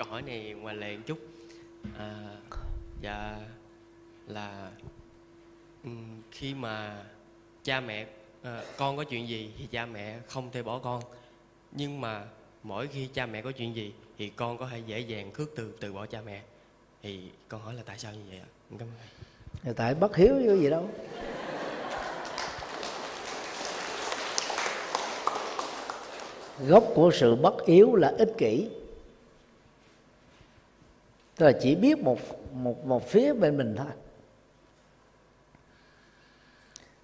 câu hỏi này ngoài lề một chút. À, dạ là ừ, khi mà cha mẹ à, con có chuyện gì thì cha mẹ không thể bỏ con. Nhưng mà mỗi khi cha mẹ có chuyện gì thì con có thể dễ dàng khước từ từ bỏ cha mẹ. Thì con hỏi là tại sao như vậy ạ? Cảm ơn thầy. Tại bất hiếu chứ gì đâu. Gốc của sự bất yếu là ích kỷ tức là chỉ biết một một một phía bên mình thôi.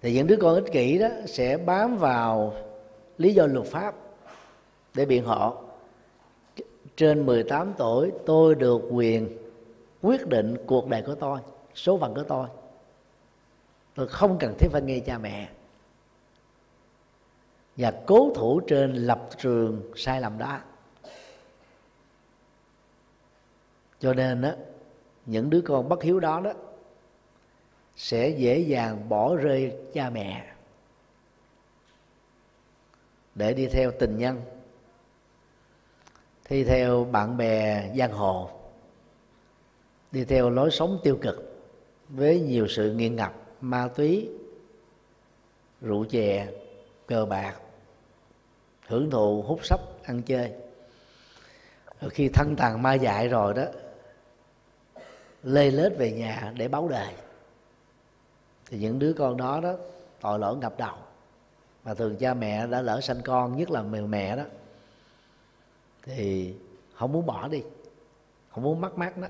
Thì những đứa con ích kỷ đó sẽ bám vào lý do luật pháp để biện hộ. Trên 18 tuổi, tôi được quyền quyết định cuộc đời của tôi, số phận của tôi. Tôi không cần thiết phải nghe cha mẹ. Và cố thủ trên lập trường sai lầm đó. Cho nên đó những đứa con bất hiếu đó đó sẽ dễ dàng bỏ rơi cha mẹ để đi theo tình nhân đi theo bạn bè giang hồ, đi theo lối sống tiêu cực với nhiều sự nghiện ngập, ma túy, rượu chè, cờ bạc, hưởng thụ hút sách ăn chơi. Rồi khi thân tàn ma dại rồi đó lê lết về nhà để báo đời thì những đứa con đó đó, tội lỗi ngập đầu. Mà thường cha mẹ đã lỡ sanh con, nhất là mẹ mẹ đó. Thì không muốn bỏ đi, không muốn mắc mắc đó.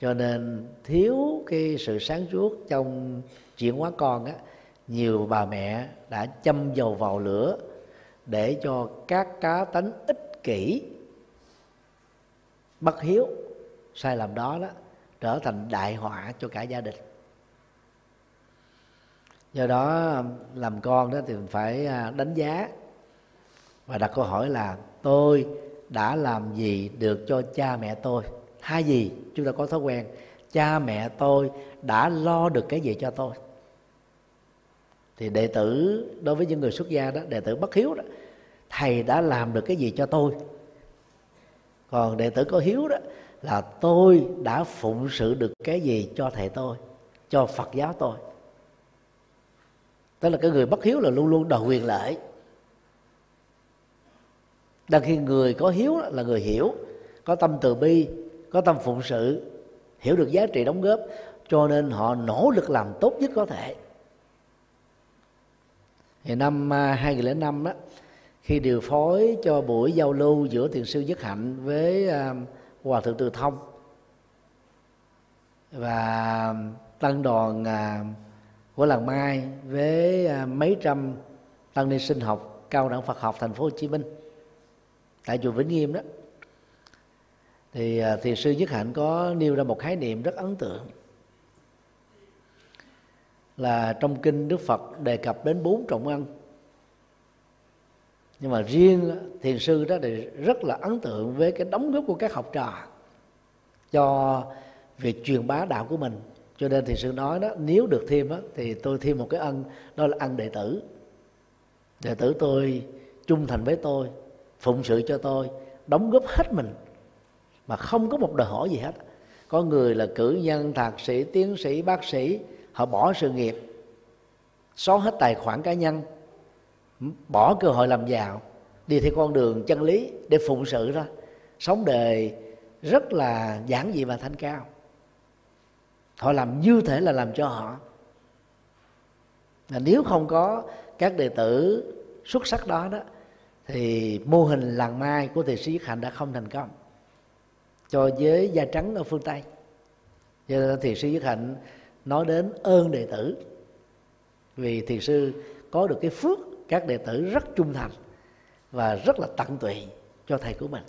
Cho nên thiếu cái sự sáng suốt trong chuyển hóa con á, nhiều bà mẹ đã châm dầu vào lửa để cho các cá tánh ích kỷ, bất hiếu, sai lầm đó đó trở thành đại họa cho cả gia đình. Do đó, làm con đó thì mình phải à, đánh giá và đặt câu hỏi là tôi đã làm gì được cho cha mẹ tôi? Hai gì? Chúng ta có thói quen, cha mẹ tôi đã lo được cái gì cho tôi? Thì đệ tử, đối với những người xuất gia đó, đệ tử bất hiếu đó, thầy đã làm được cái gì cho tôi? Còn đệ tử có hiếu đó là tôi đã phụng sự được cái gì cho thầy tôi cho phật giáo tôi. Tức là cái người bất hiếu là luôn luôn đòi quyền lợi. Đang khi người có hiếu là người hiểu có tâm từ bi có tâm phụng sự hiểu được giá trị đóng góp cho nên họ nỗ lực làm tốt nhất có thể. Thì năm à, 2005 đó khi điều phối cho buổi giao lưu giữa thiền sư Nhất Hạnh với uh, Hòa thượng Từ Thông. Và tăng đoàn à, của làng Mai với à, mấy trăm tăng ni sinh học cao đẳng Phật học thành phố Hồ Chí Minh. Tại chùa Vĩnh Nghiêm đó. Thì à, thiền sư Nhất Hạnh có nêu ra một khái niệm rất ấn tượng. Là trong kinh Đức Phật đề cập đến bốn trọng ân nhưng mà riêng thiền sư đó thì rất là ấn tượng với cái đóng góp của các học trò cho việc truyền bá đạo của mình. Cho nên thiền sư nói đó nếu được thêm đó, thì tôi thêm một cái ân đó là ân đệ tử. Đệ tử tôi trung thành với tôi phụng sự cho tôi đóng góp hết mình mà không có một đòi hỏi gì hết. Có người là cử nhân thạc sĩ tiến sĩ bác sĩ họ bỏ sự nghiệp xóa hết tài khoản cá nhân bỏ cơ hội làm giàu, đi theo con đường chân lý để phụng sự đó sống đời rất là giản dị và thanh cao. Họ làm như thể là làm cho họ. Và nếu không có các đệ tử xuất sắc đó đó, thì mô hình làng mai của thầy sĩ hạnh đã không thành công. Cho giới da trắng ở phương tây. Cho nên thiền sư Dứt Hạnh nói đến ơn đệ tử. Vì thiền sư có được cái phước các đệ tử rất trung thành và rất là tận tụy cho thầy của mình.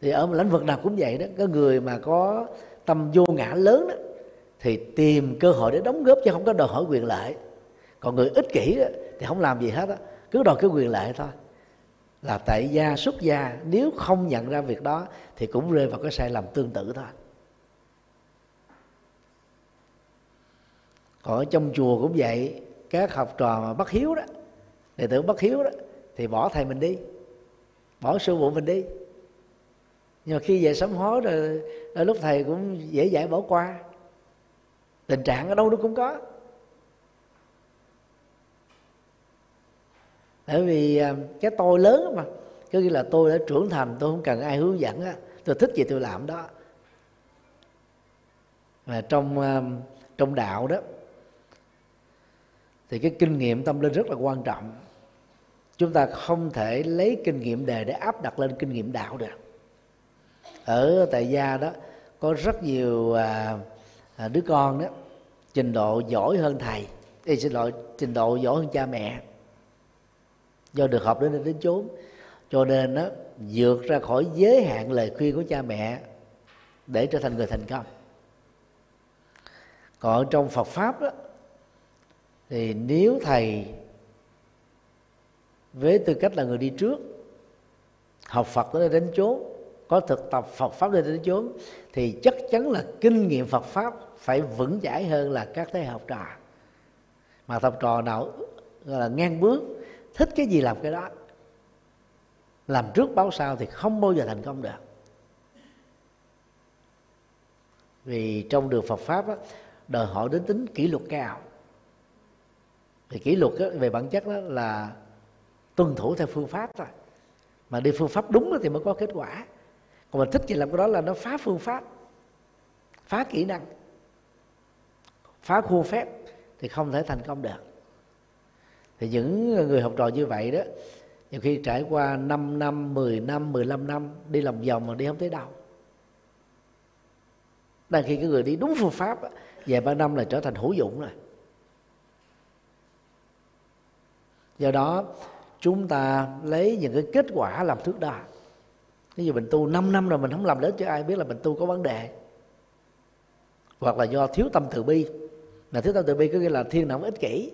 Thì ở lĩnh vực nào cũng vậy đó có người mà có tâm vô ngã lớn đó thì tìm cơ hội để đóng góp chứ không có đòi hỏi quyền lợi. Còn người ích kỷ đó, thì không làm gì hết á cứ đòi cái quyền lợi thôi. Là tại gia xuất gia nếu không nhận ra việc đó thì cũng rơi vào cái sai lầm tương tự thôi. Còn ở trong chùa cũng vậy các học trò mà bất hiếu đó, đệ tử bất hiếu đó, thì bỏ thầy mình đi, bỏ sư phụ mình đi. Nhưng mà khi về sám hối rồi ở lúc thầy cũng dễ dãi bỏ qua. Tình trạng ở đâu nó cũng có. Bởi vì à, cái tôi lớn mà, có nghĩa là tôi đã trưởng thành, tôi không cần ai hướng dẫn á, tôi thích gì tôi làm đó. Và trong à, trong đạo đó thì cái kinh nghiệm tâm linh rất là quan trọng. Chúng ta không thể lấy kinh nghiệm đề để áp đặt lên kinh nghiệm đạo được. Ở tại gia đó có rất nhiều à, à, đứa con đó trình độ giỏi hơn thầy. Thì xin lỗi trình độ giỏi hơn cha mẹ. Do được học đến đến chốn. Cho nên đó vượt ra khỏi giới hạn lời khuyên của cha mẹ để trở thành người thành công. Còn trong Phật pháp đó thì nếu thầy với tư cách là người đi trước học Phật tới đến chốn có thực tập Phật pháp đến đến chốn thì chắc chắn là kinh nghiệm Phật pháp phải vững chãi hơn là các thế học trò. Mà học trò nào gọi là ngang bước thích cái gì làm cái đó làm trước báo sau thì không bao giờ thành công được. Vì trong đường Phật pháp đó, đòi hỏi đến tính kỷ luật cao thì kỷ luật đó về bản chất đó là tuân thủ theo phương pháp thôi. Mà đi phương pháp đúng thì mới có kết quả. Còn mình thích thì làm cái đó là nó phá phương pháp phá kỹ năng phá khuôn phép thì không thể thành công được. Thì những người học trò như vậy đó nhiều khi trải qua 5 năm, 10 năm, 15 năm đi lòng vòng mà đi không tới đâu. Đang khi cái người đi đúng phương pháp vài ba năm là trở thành hữu dụng rồi. Do đó, chúng ta lấy những cái kết quả làm thước đo. Ví dụ mình tu 5 năm rồi mình không làm đến cho ai biết là mình tu có vấn đề. Hoặc là do thiếu tâm từ bi. Mà thiếu tâm từ bi có nghĩa là thiên động ích kỷ.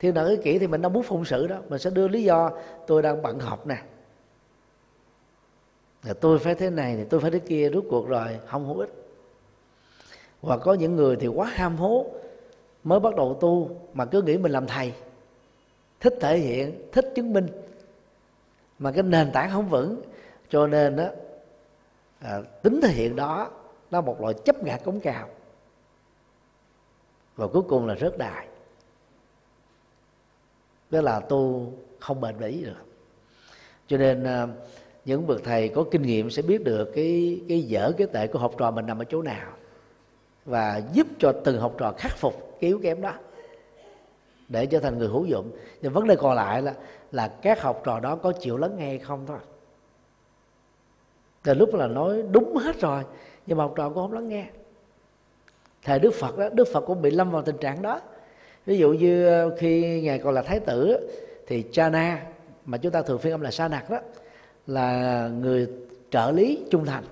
Thiên động ích kỷ thì mình đâu muốn phụng sự đó mình sẽ đưa lý do tôi đang bận học nè. Là tôi phải thế này thì tôi phải thế kia rút cuộc rồi, không hữu ích. Hoặc có những người thì quá ham hố, mới bắt đầu tu mà cứ nghĩ mình làm thầy thích thể hiện thích chứng minh. Mà cái nền tảng không vững cho nên đó à, tính thể hiện đó nó một loại chấp ngã cống cao. Và cuối cùng là rớt đài. Đó là tu không bền bỉ được cho nên à, những bậc thầy có kinh nghiệm sẽ biết được cái cái dở cái tệ của học trò mình nằm ở chỗ nào. Và giúp cho từng học trò khắc phục cái yếu kém đó để trở thành người hữu dụng. Nhưng vấn đề còn lại là là các học trò đó có chịu lắng nghe hay không thôi. Từ lúc là nói đúng hết rồi, nhưng mà học trò cũng không lắng nghe. Thời đức phật đó, đức phật cũng bị lâm vào tình trạng đó. Ví dụ như ờ, khi ngài còn là thái tử, thì cha na, mà chúng ta thường phiên âm là sa nặc đó, là người trợ lý trung thành.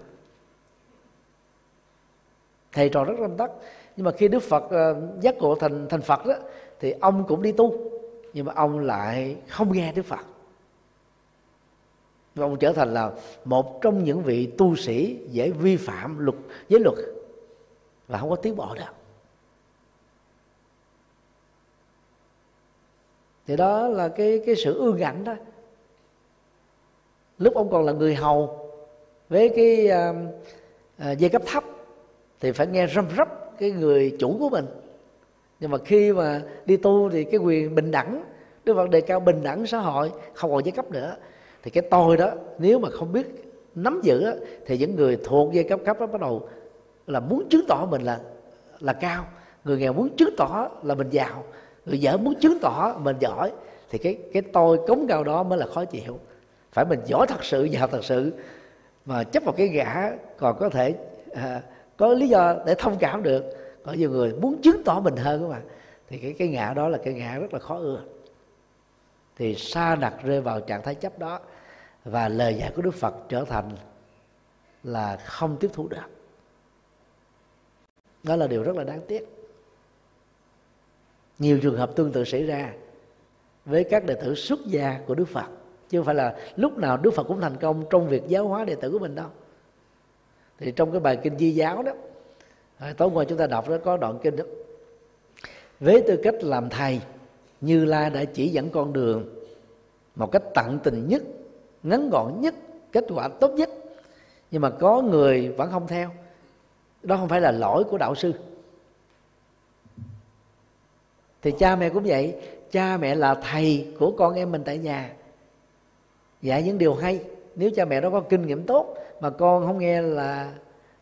Thầy trò rất tâm tắc nhưng mà khi đức phật ờ, giác ngộ thành thành phật đó thì ông cũng đi tu nhưng mà ông lại không nghe đức phật. Và ông trở thành là một trong những vị tu sĩ dễ vi phạm luật giới luật và không có tiến bộ được. Thì đó là cái cái sự ương ảnh đó. Lúc ông còn là người hầu với cái uh, uh, dây cấp thấp thì phải nghe răm rắp cái người chủ của mình nhưng mà khi mà đi tu thì cái quyền bình đẳng đức phật đề cao bình đẳng xã hội không còn giai cấp nữa. Thì cái tôi đó nếu mà không biết nắm giữ đó, thì những người thuộc giai cấp cấp đó bắt đầu là muốn chứng tỏ mình là là cao. Người nghèo muốn chứng tỏ là mình giàu. Người dở muốn chứng tỏ mình giỏi. Thì cái cái tôi cống cao đó mới là khó chịu. Phải mình giỏi thật sự giàu thật sự mà chấp vào cái gã còn có thể à, có lý do để thông cảm được có nhiều người muốn chứng tỏ mình hơn các bạn. Thì cái cái ngã đó là cái ngã rất là khó ưa. Thì sa đặt rơi vào trạng thái chấp đó và lời dạy của đức phật trở thành là không tiếp thu được. Đó là điều rất là đáng tiếc. Nhiều trường hợp tương tự xảy ra với các đệ tử xuất gia của đức phật, chứ không phải là lúc nào đức phật cũng thành công trong việc giáo hóa đệ tử của mình đâu. Thì trong cái bài kinh di giáo đó tối qua chúng ta đọc đó có đoạn kinh đó. Với tư cách làm thầy, như lai đã chỉ dẫn con đường một cách tận tình nhất, ngắn gọn nhất, kết quả tốt nhất. Nhưng mà có người vẫn không theo. Đó không phải là lỗi của đạo sư. Thì cha mẹ cũng vậy. Cha mẹ là thầy của con em mình tại nhà. Dạy những điều hay. Nếu cha mẹ đó có kinh nghiệm tốt mà con không nghe là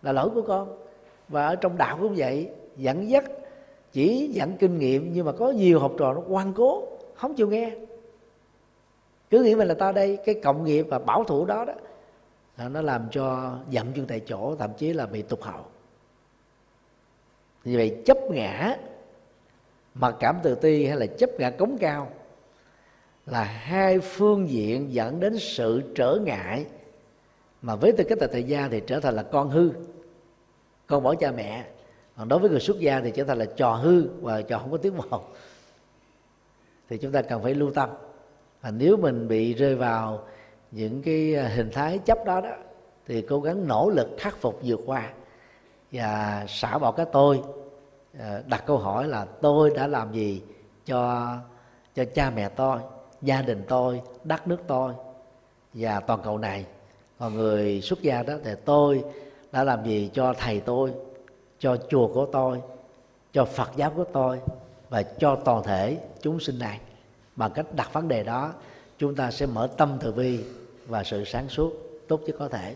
là lỗi của con và ở trong đạo cũng vậy, dẫn dắt, chỉ dẫn kinh nghiệm nhưng mà có nhiều học trò nó quan cố, không chịu nghe. Cứ nghĩ mình là ta đây, cái cộng nghiệp và bảo thủ đó đó, là nó làm cho dậm chân tại chỗ, thậm chí là bị tụt hậu. Như vậy chấp ngã, mặc cảm tự ti hay là chấp ngã cống cao, là hai phương diện dẫn đến sự trở ngại. Mà với tư cách là thời gia thì trở thành là con hư con bỏ cha mẹ. Còn đối với người xuất gia thì trở thành là trò hư và trò không có tiếng một thì chúng ta cần phải lưu tâm. Và nếu mình bị rơi vào những cái à, hình thái chấp đó đó, thì cố gắng nỗ lực khắc phục vượt qua và xả bỏ cái tôi. À, đặt câu hỏi là tôi đã làm gì cho cho cha mẹ tôi, gia đình tôi, đất nước tôi và toàn cầu này? Còn người xuất gia đó thì tôi đã làm gì cho thầy tôi, cho chùa của tôi, cho phật giáo của tôi và cho toàn thể chúng sinh này? Bằng cách đặt vấn đề đó, chúng ta sẽ mở tâm từ bi và sự sáng suốt tốt nhất có thể.